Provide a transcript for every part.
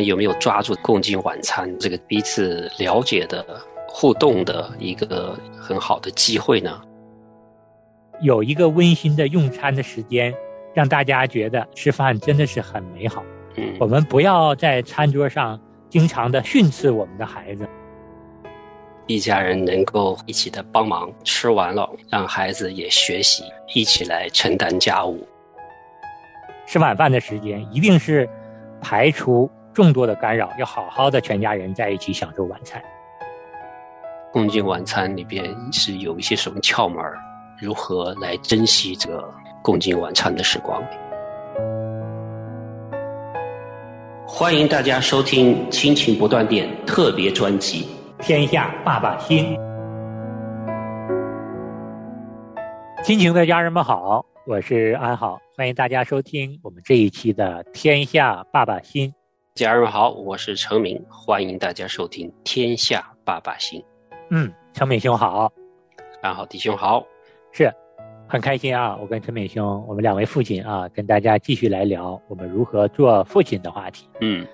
们有没有抓住共进晚餐这个彼此了解的互动的一个很好的机会呢？有一个温馨的用餐的时间，让大家觉得吃饭真的是很美好。嗯，我们不要在餐桌上经常的训斥我们的孩子。一家人能够一起的帮忙吃完了，让孩子也学习，一起来承担家务。吃晚饭的时间一定是排除众多的干扰，要好好的全家人在一起享受晚餐。共进晚餐里边是有一些什么窍门儿？如何来珍惜这个共进晚餐的时光？欢迎大家收听《亲情不断电》特别专辑《天下爸爸心》。亲情的家人们好，我是安好，欢迎大家收听我们这一期的《天下爸爸心》。家人们好，我是程明，欢迎大家收听《天下爸爸行》。嗯，程敏兄好，然后弟兄好。是，很开心啊！我跟陈敏兄，我们两位父亲啊，跟大家继续来聊我们如何做父亲的话题。嗯，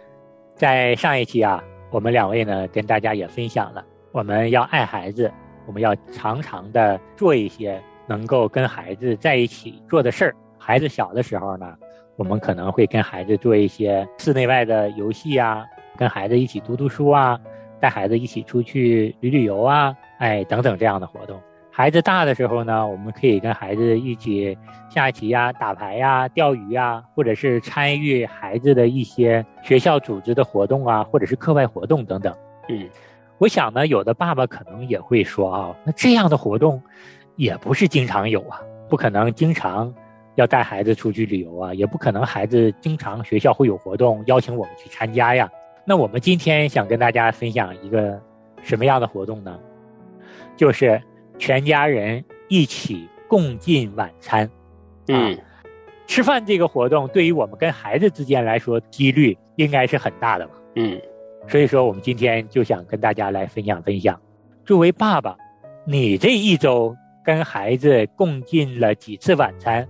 在上一期啊，我们两位呢跟大家也分享了，我们要爱孩子，我们要常常的做一些能够跟孩子在一起做的事儿。孩子小的时候呢，我们可能会跟孩子做一些室内外的游戏啊，跟孩子一起读读书啊，带孩子一起出去旅旅游啊，哎，等等这样的活动。孩子大的时候呢，我们可以跟孩子一起下棋呀、打牌呀、钓鱼呀，或者是参与孩子的一些学校组织的活动啊，或者是课外活动等等。嗯，我想呢，有的爸爸可能也会说啊，那这样的活动也不是经常有啊，不可能经常要带孩子出去旅游啊，也不可能孩子经常学校会有活动邀请我们去参加呀。那我们今天想跟大家分享一个什么样的活动呢？就是。全家人一起共进晚餐，嗯，吃饭这个活动对于我们跟孩子之间来说，几率应该是很大的吧？嗯，所以说我们今天就想跟大家来分享分享，作为爸爸，你这一周跟孩子共进了几次晚餐？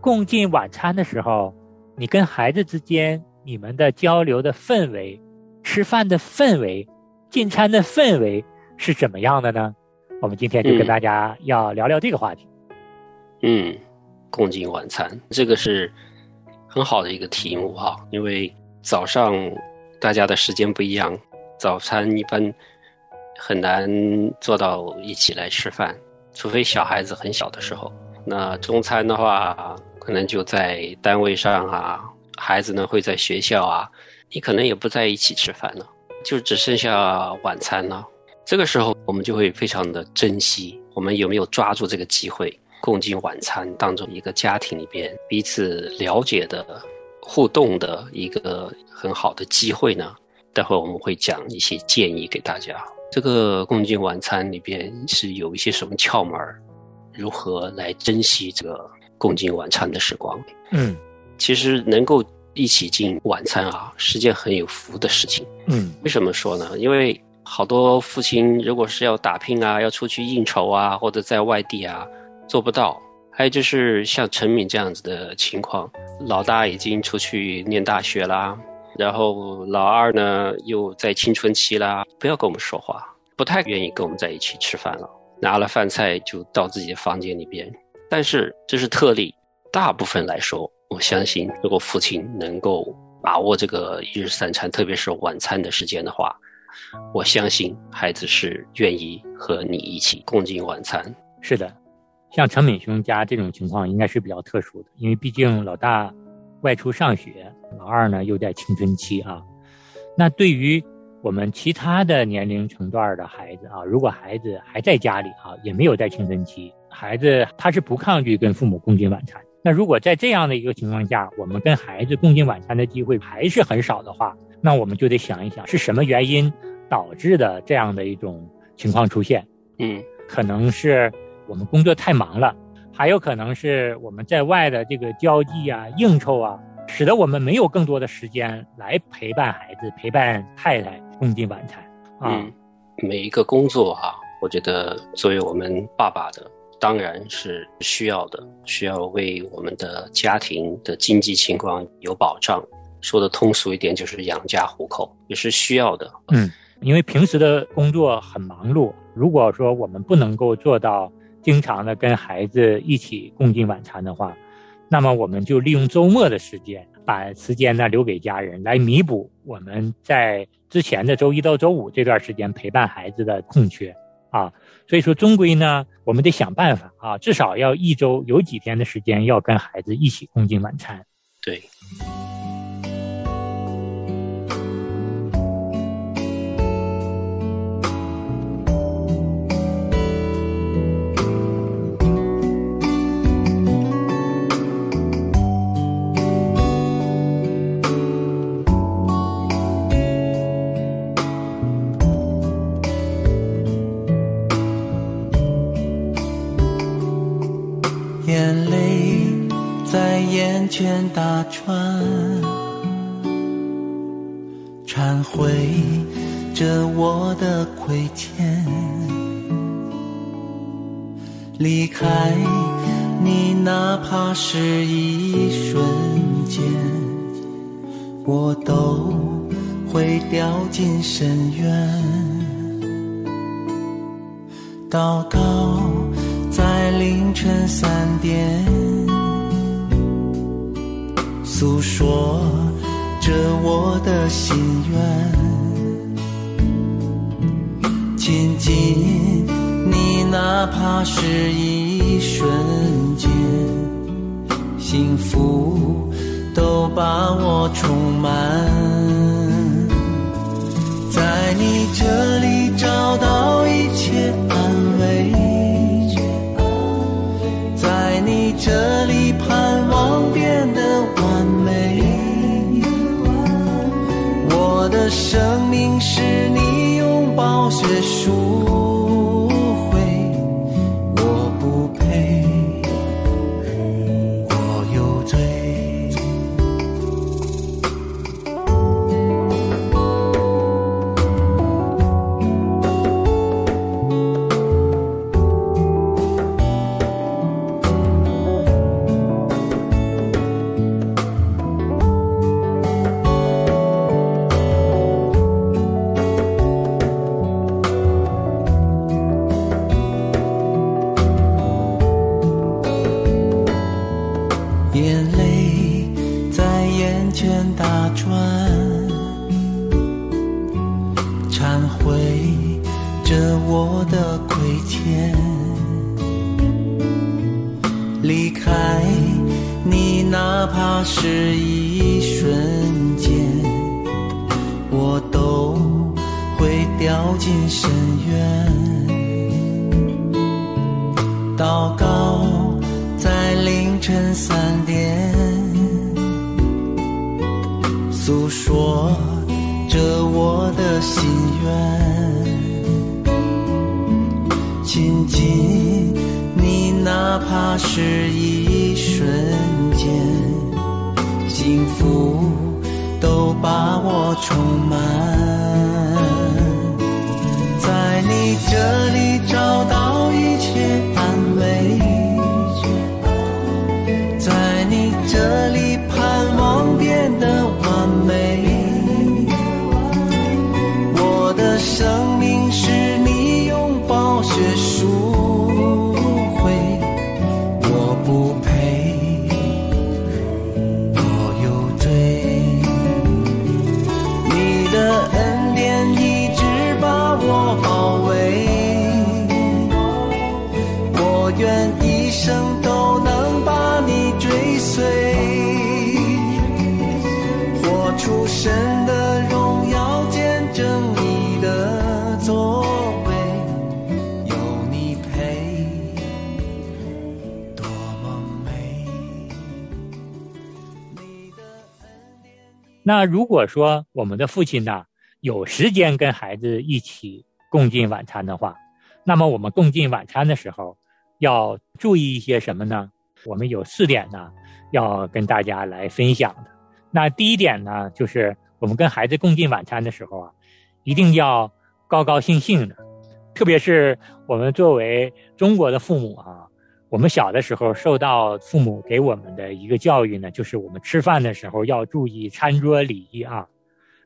共进晚餐的时候，你跟孩子之间你们的交流的氛围、吃饭的氛围、进餐的氛围是怎么样的呢？我们今天就跟大家要聊聊这个话题。嗯，共进晚餐这个是很好的一个题目哈，因为早上大家的时间不一样，早餐一般很难做到一起来吃饭，除非小孩子很小的时候。那中餐的话，可能就在单位上啊，孩子呢会在学校啊，你可能也不在一起吃饭了，就只剩下晚餐了。这个时候，我们就会非常的珍惜。我们有没有抓住这个机会，共进晚餐，当中一个家庭里边彼此了解的互动的一个很好的机会呢？待会我们会讲一些建议给大家。这个共进晚餐里边是有一些什么窍门？如何来珍惜这个共进晚餐的时光？嗯，其实能够一起进晚餐啊，是件很有福的事情。嗯，为什么说呢？因为好多父亲如果是要打拼啊，要出去应酬啊，或者在外地啊，做不到。还有就是像陈敏这样子的情况，老大已经出去念大学啦，然后老二呢又在青春期啦，不要跟我们说话，不太愿意跟我们在一起吃饭了，拿了饭菜就到自己的房间里边。但是这是特例，大部分来说，我相信如果父亲能够把握这个一日三餐，特别是晚餐的时间的话。我相信孩子是愿意和你一起共进晚餐。是的，像陈敏兄家这种情况应该是比较特殊的，因为毕竟老大外出上学，老二呢又在青春期啊。那对于我们其他的年龄层段的孩子啊，如果孩子还在家里啊，也没有在青春期，孩子他是不抗拒跟父母共进晚餐。那如果在这样的一个情况下，我们跟孩子共进晚餐的机会还是很少的话，那我们就得想一想是什么原因。导致的这样的一种情况出现，嗯，可能是我们工作太忙了，还有可能是我们在外的这个交际啊、应酬啊，使得我们没有更多的时间来陪伴孩子、陪伴太太共进晚餐啊。每一个工作哈，我觉得作为我们爸爸的，当然是需要的，需要为我们的家庭的经济情况有保障。说的通俗一点，就是养家糊口也是需要的。嗯，因为平时的工作很忙碌，如果说我们不能够做到经常的跟孩子一起共进晚餐的话，那么我们就利用周末的时间，把时间呢留给家人，来弥补我们在之前的周一到周五这段时间陪伴孩子的空缺啊。所以说，终归呢，我们得想办法啊，至少要一周有几天的时间要跟孩子一起共进晚餐。对。深渊。祷告在凌晨三点。诉说着我的心愿，亲近你，哪怕是一瞬间，幸福都把我充满，在你这里找到一切安慰，在你这里祷告在凌晨三点，诉说着我的心愿。亲近你哪怕是一瞬间，幸福都把我充满，在你这里找到一切。那如果说我们的父亲呢有时间跟孩子一起共进晚餐的话，那么我们共进晚餐的时候要注意一些什么呢？我们有四点呢要跟大家来分享的。那第一点呢，就是我们跟孩子共进晚餐的时候啊，一定要高高兴兴的，特别是我们作为中国的父母啊，我们小的时候受到父母给我们的一个教育呢，就是我们吃饭的时候要注意餐桌礼仪啊，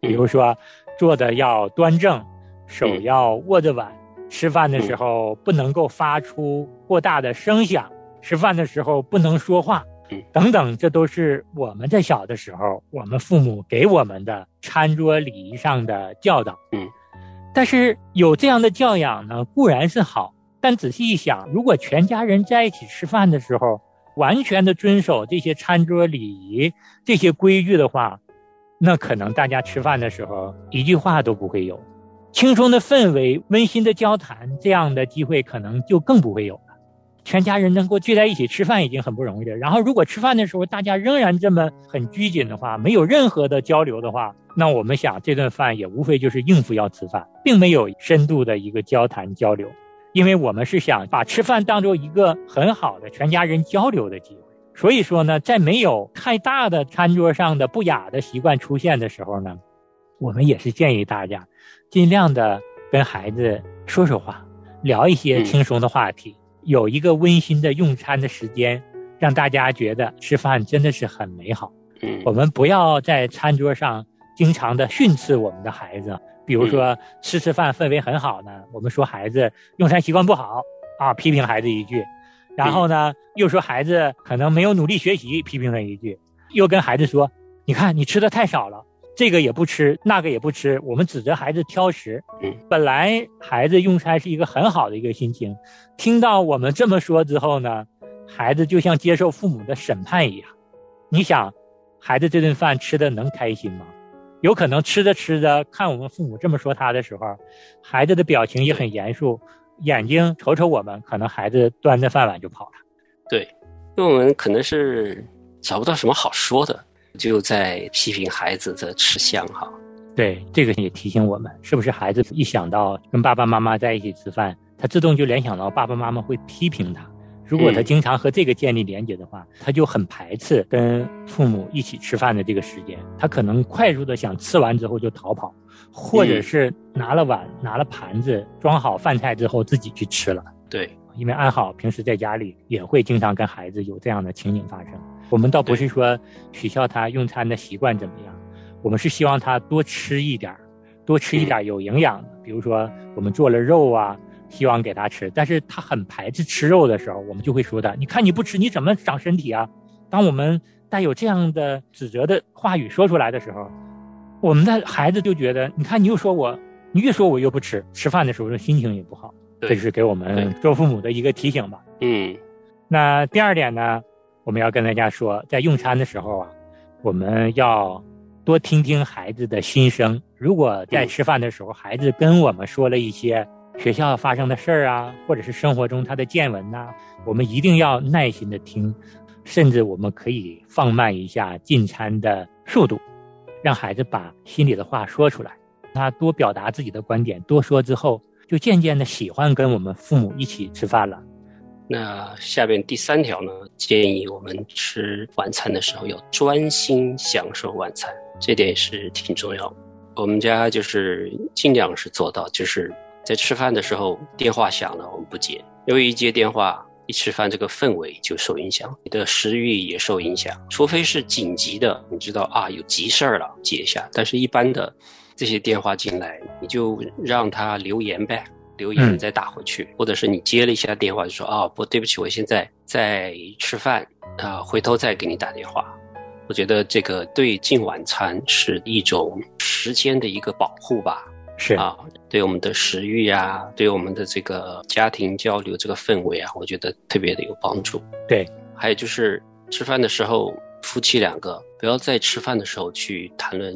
比如说坐的要端正，手要握着碗，吃饭的时候不能够发出过大的声响，吃饭的时候不能说话，等等，这都是我们在小的时候我们父母给我们的餐桌礼仪上的教导。嗯，但是有这样的教养呢，固然是好。但仔细一想，如果全家人在一起吃饭的时候，完全的遵守这些餐桌礼仪、这些规矩的话，那可能大家吃饭的时候一句话都不会有，轻松的氛围、温馨的交谈，这样的机会可能就更不会有了。全家人能够聚在一起吃饭已经很不容易了，然后如果吃饭的时候大家仍然这么很拘谨的话，没有任何的交流的话，那我们想这顿饭也无非就是应付要吃饭，并没有深度的一个交谈交流。因为我们是想把吃饭当做一个很好的全家人交流的机会，所以说呢，在没有太大的餐桌上的不雅的习惯出现的时候呢，我们也是建议大家，尽量的跟孩子说说话，聊一些轻松的话题，有一个温馨的用餐的时间，让大家觉得吃饭真的是很美好。我们不要在餐桌上经常的训斥我们的孩子。比如说吃吃饭氛围很好呢，我们说孩子用餐习惯不好啊，批评孩子一句，然后呢又说孩子可能没有努力学习，批评了一句，又跟孩子说，你看你吃的太少了，这个也不吃，那个也不吃，我们指责孩子挑食。本来孩子用餐是一个很好的一个心情，听到我们这么说之后呢，孩子就像接受父母的审判一样，你想，孩子这顿饭吃的能开心吗？有可能吃着吃着，看我们父母这么说他的时候，孩子的表情也很严肃，眼睛瞅瞅我们，可能孩子端着饭碗就跑了。对，因为我们可能是找不到什么好说的，就在批评孩子的吃相哈。对，这个也提醒我们，是不是孩子一想到跟爸爸妈妈在一起吃饭，他自动就联想到爸爸妈妈会批评他。如果他经常和这个建立连接的话，他就很排斥跟父母一起吃饭的这个时间。他可能快速的想吃完之后就逃跑，或者是拿了碗、拿了盘子装好饭菜之后自己去吃了。对，因为安好平时在家里也会经常跟孩子有这样的情景发生。我们倒不是说取消他用餐的习惯怎么样，我们是希望他多吃一点多吃一点有营养的，比如说我们做了肉啊。希望给他吃，但是他很排斥吃肉的时候，我们就会说的：“你看你不吃，你怎么长身体啊？”当我们带有这样的指责的话语说出来的时候，我们的孩子就觉得：“你看你又说我，你越说我越不吃，吃饭的时候心情也不好。”这是给我们做父母的一个提醒吧。嗯，那第二点呢，我们要跟大家说，在用餐的时候啊，我们要多听听孩子的心声。如果在吃饭的时候，孩子跟我们说了一些。学校发生的事儿啊，或者是生活中他的见闻呐，我们一定要耐心的听，甚至我们可以放慢一下进餐的速度，让孩子把心里的话说出来。他多表达自己的观点，多说之后，就渐渐的喜欢跟我们父母一起吃饭了。那下边第三条呢，建议我们吃晚餐的时候要专心享受晚餐，这点是挺重要。我们家就是尽量是做到，就是。在吃饭的时候，电话响了，我们不接，因为一接电话，一吃饭这个氛围就受影响，你的食欲也受影响。除非是紧急的，你知道啊，有急事儿了，接一下。但是一般的这些电话进来，你就让他留言呗，留言再打回去，或者是你接了一下电话就说啊，不对不起，我现在在吃饭啊，回头再给你打电话。我觉得这个对进晚餐是一种时间的一个保护吧。是啊，对我们的食欲啊，对我们的这个家庭交流这个氛围啊，我觉得特别的有帮助。对，还有就是吃饭的时候，夫妻两个不要在吃饭的时候去谈论，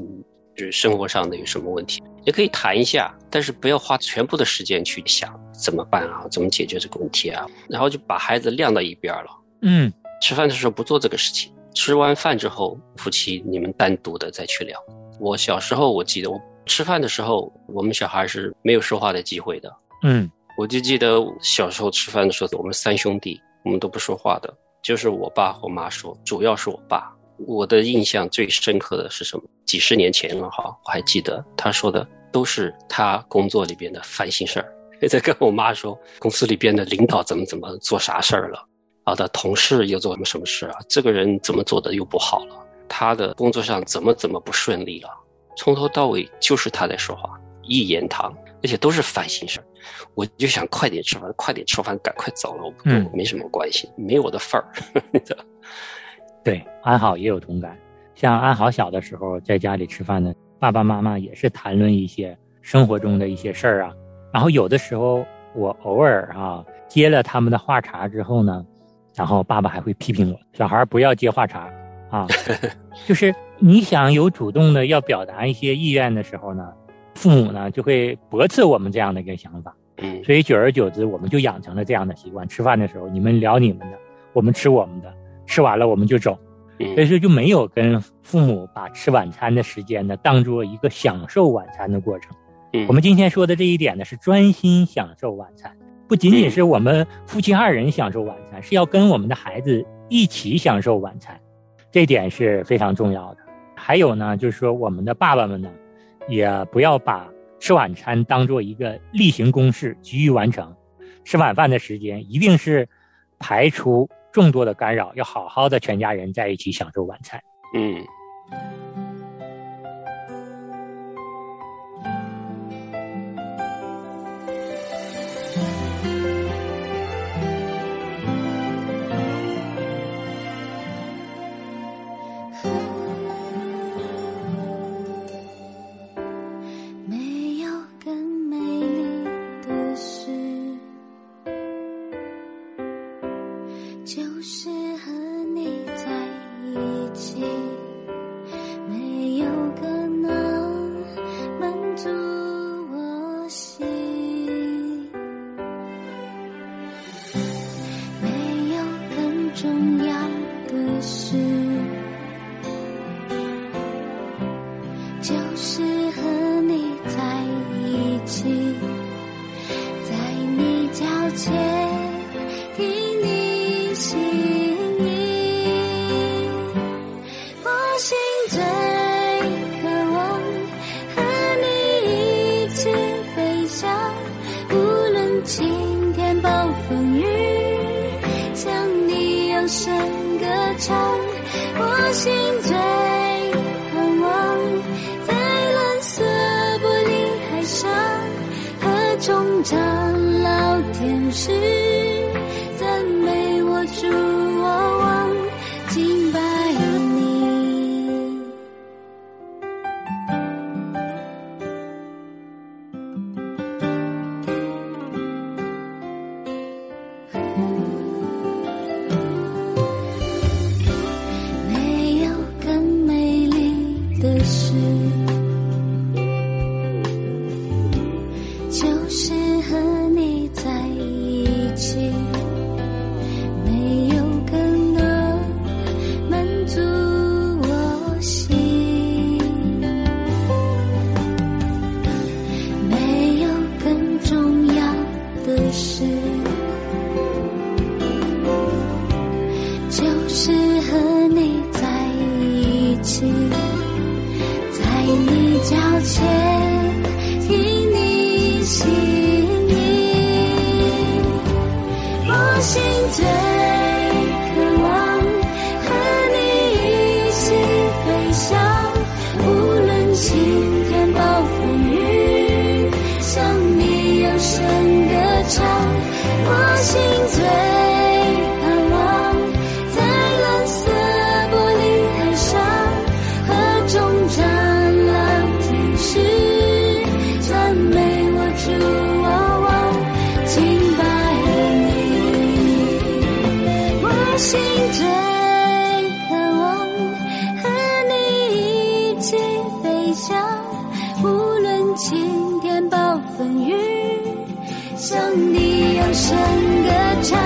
就是生活上的有什么问题，也可以谈一下，但是不要花全部的时间去想怎么办啊，怎么解决这个问题啊，然后就把孩子晾到一边了。嗯，吃饭的时候不做这个事情，吃完饭之后，夫妻你们单独的再去聊。我小时候我记得我。吃饭的时候，我们小孩是没有说话的机会的。嗯，我就记得小时候吃饭的时候，我们三兄弟，我们都不说话的，就是我爸我妈说，主要是我爸。我的印象最深刻的是什么？几十年前了哈，我还记得他说的都是他工作里边的烦心事儿，在跟我妈说公司里边的领导怎么怎么做啥事儿了，啊，的同事又做什么什么事啊？这个人怎么做的又不好了？他的工作上怎么怎么不顺利了？从头到尾就是他在说话，一言堂，而且都是烦心事儿。我就想快点吃饭，快点吃饭，赶快走了，我跟我没什么关系，没我的份儿。对，安好也有同感。像安好小的时候在家里吃饭呢，爸爸妈妈也是谈论一些生活中的一些事儿啊。然后有的时候我偶尔啊接了他们的话茬之后呢，然后爸爸还会批评我：“小孩不要接话茬啊。”就是你想有主动的要表达一些意愿的时候呢，父母呢就会驳斥我们这样的一个想法。嗯，所以久而久之，我们就养成了这样的习惯：吃饭的时候你们聊你们的，我们吃我们的，吃完了我们就走。所以说就没有跟父母把吃晚餐的时间呢当做一个享受晚餐的过程。嗯，我们今天说的这一点呢是专心享受晚餐，不仅仅是我们夫妻二人享受晚餐，是要跟我们的孩子一起享受晚餐，这点是非常重要的。还有呢，就是说我们的爸爸们呢，也不要把吃晚餐当做一个例行公事，急于完成。吃晚饭的时间一定是排除。众多的干扰，要好好的全家人在一起享受晚餐。嗯。心最渴望和你一起飞翔，无论晴天暴风雨，向你扬声歌唱，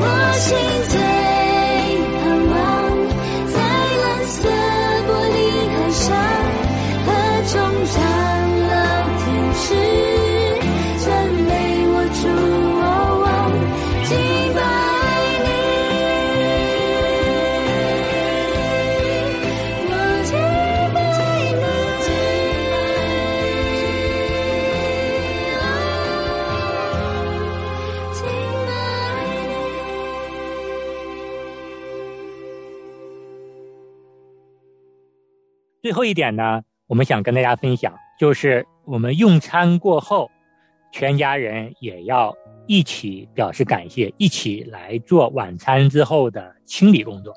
我心间。最后一点呢，我们想跟大家分享，就是我们用餐过后，全家人也要一起表示感谢，一起来做晚餐之后的清理工作。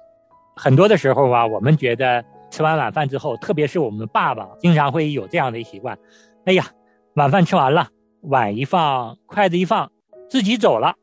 很多的时候啊，我们觉得吃完晚饭之后，特别是我们爸爸，经常会有这样的习惯：哎呀，晚饭吃完了，碗一放，筷子一放，自己走了，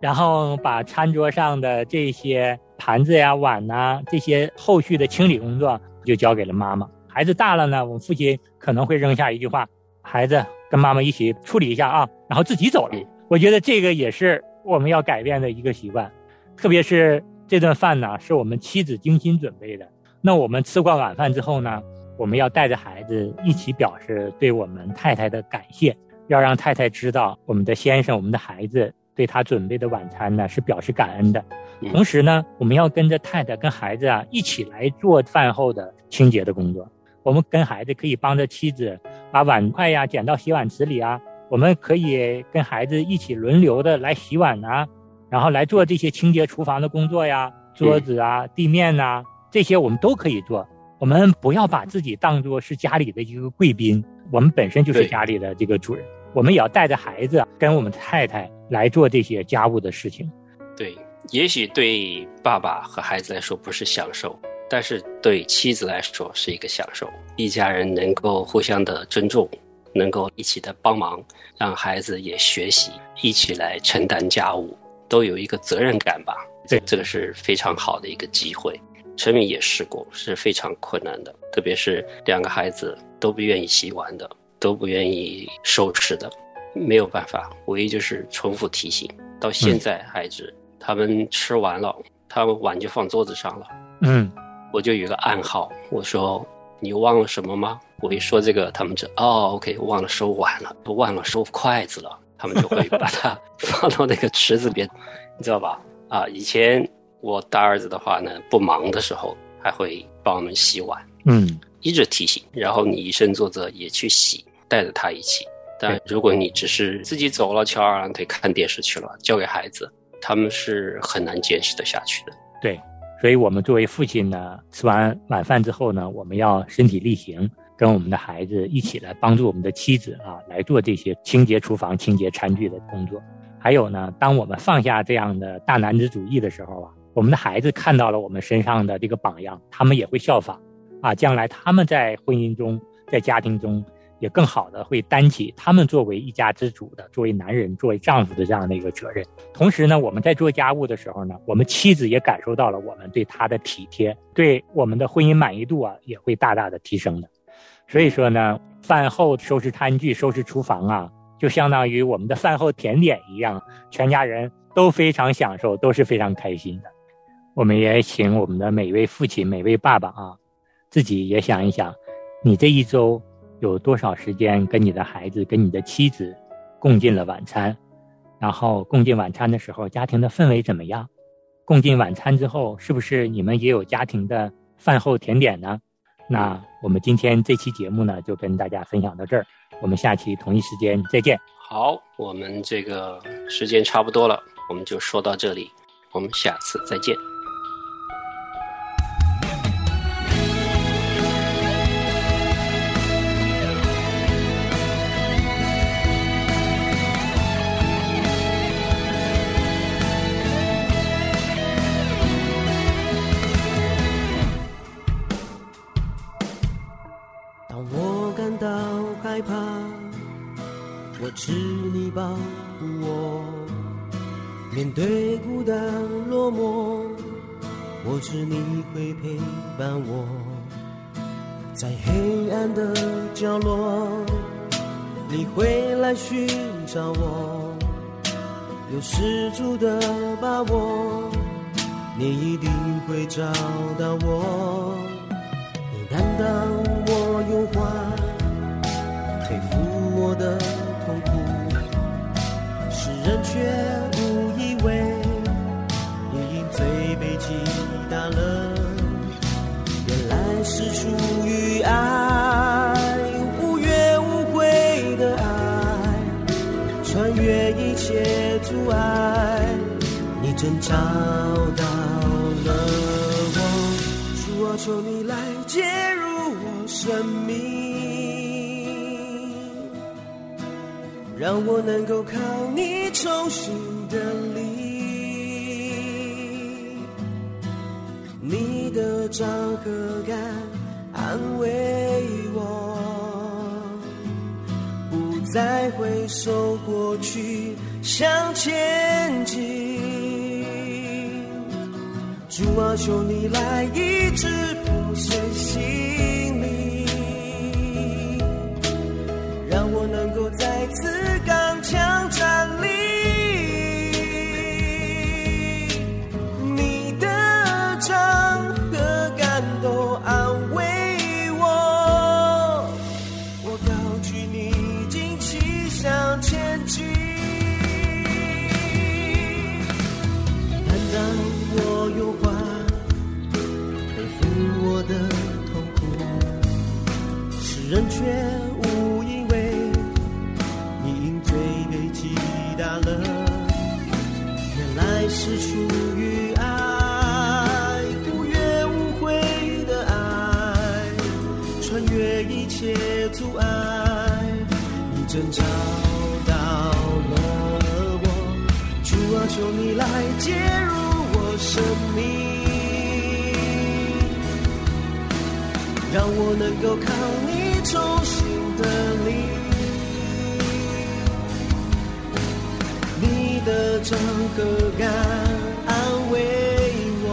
然后把餐桌上的这些盘子呀、碗呐这些后续的清理工作。就交给了妈妈。孩子大了呢，我们父亲可能会扔下一句话：“孩子跟妈妈一起处理一下啊。”然后自己走了。我觉得这个也是我们要改变的一个习惯。特别是这顿饭呢，是我们妻子精心准备的。那我们吃过晚饭之后呢，我们要带着孩子一起表示对我们太太的感谢，要让太太知道我们的先生、我们的孩子对他准备的晚餐呢是表示感恩的。同时呢，我们要跟着太太跟孩子啊一起来做饭后的清洁的工作。我们跟孩子可以帮着妻子把碗筷呀捡到洗碗池里啊。我们可以跟孩子一起轮流的来洗碗啊，然后来做这些清洁厨房的工作呀，桌子啊、地面呐，这些我们都可以做。我们不要把自己当做是家里的一个贵宾，我们本身就是家里的这个主人。我们也要带着孩子跟我们太太来做这些家务的事情。对。也许对爸爸和孩子来说不是享受，但是对妻子来说是一个享受。一家人能够互相的尊重，能够一起的帮忙，让孩子也学习，一起来承担家务，都有一个责任感吧。这这个是非常好的一个机会。陈敏也试过，是非常困难的，特别是两个孩子都不愿意洗碗的，都不愿意收拾的，没有办法，唯一就是重复提醒。到现在孩子。他们吃完了，他们碗就放桌子上了。嗯，我就有个暗号，我说你忘了什么吗？我一说这个，他们就哦，OK，忘了收碗了，不忘了收筷子了。他们就会 把它放到那个池子边，你知道吧？啊，以前我大儿子的话呢，不忙的时候还会帮我们洗碗，嗯，一直提醒，然后你以身作则也去洗，带着他一起。但如果你只是自己走了，翘二郎腿看电视去了，交给孩子。他们是很难坚持的下去的。对，所以我们作为父亲呢，吃完晚饭之后呢，我们要身体力行，跟我们的孩子一起来帮助我们的妻子啊，来做这些清洁厨房、清洁餐具的工作。还有呢，当我们放下这样的大男子主义的时候啊，我们的孩子看到了我们身上的这个榜样，他们也会效仿，啊，将来他们在婚姻中、在家庭中。也更好的会担起他们作为一家之主的、作为男人、作为丈夫的这样的一个责任。同时呢，我们在做家务的时候呢，我们妻子也感受到了我们对她的体贴，对我们的婚姻满意度啊也会大大的提升的。所以说呢，饭后收拾餐具、收拾厨房啊，就相当于我们的饭后甜点一样，全家人都非常享受，都是非常开心的。我们也请我们的每位父亲、每位爸爸啊，自己也想一想，你这一周。有多少时间跟你的孩子、跟你的妻子共进了晚餐？然后共进晚餐的时候，家庭的氛围怎么样？共进晚餐之后，是不是你们也有家庭的饭后甜点呢？那我们今天这期节目呢，就跟大家分享到这儿。我们下期同一时间再见。好，我们这个时间差不多了，我们就说到这里。我们下次再见。寻找我，有十足的把握，你一定会找到我，你担当我忧患，背负我的痛苦，世。人却误以为你因罪被击打了，原来是出真找到了我，主啊，求你来介入我。生命，让我能够靠你重新的力。你的掌和感安慰我，不再回首过去，向前进。主啊，求你来医治破碎心灵，让我能够再次我能够靠你重新的力。你的掌和感安慰我，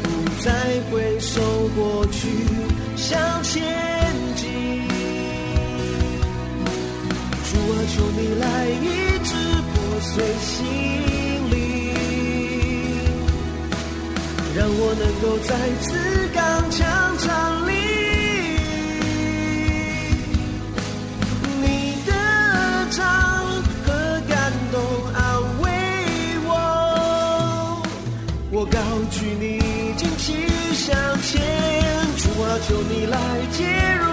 不再回首过去，向前进。主啊，求你来医治破碎心灵，让我能够再次刚强站立。你的唱和感动安慰我，我高举你旌旗向前。主啊，求你来介入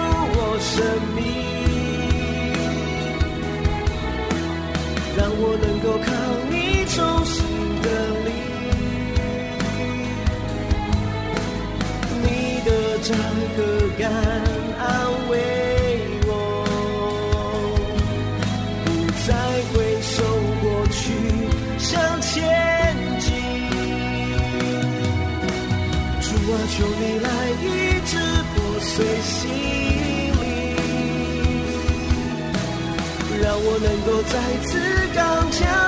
能够再次刚强。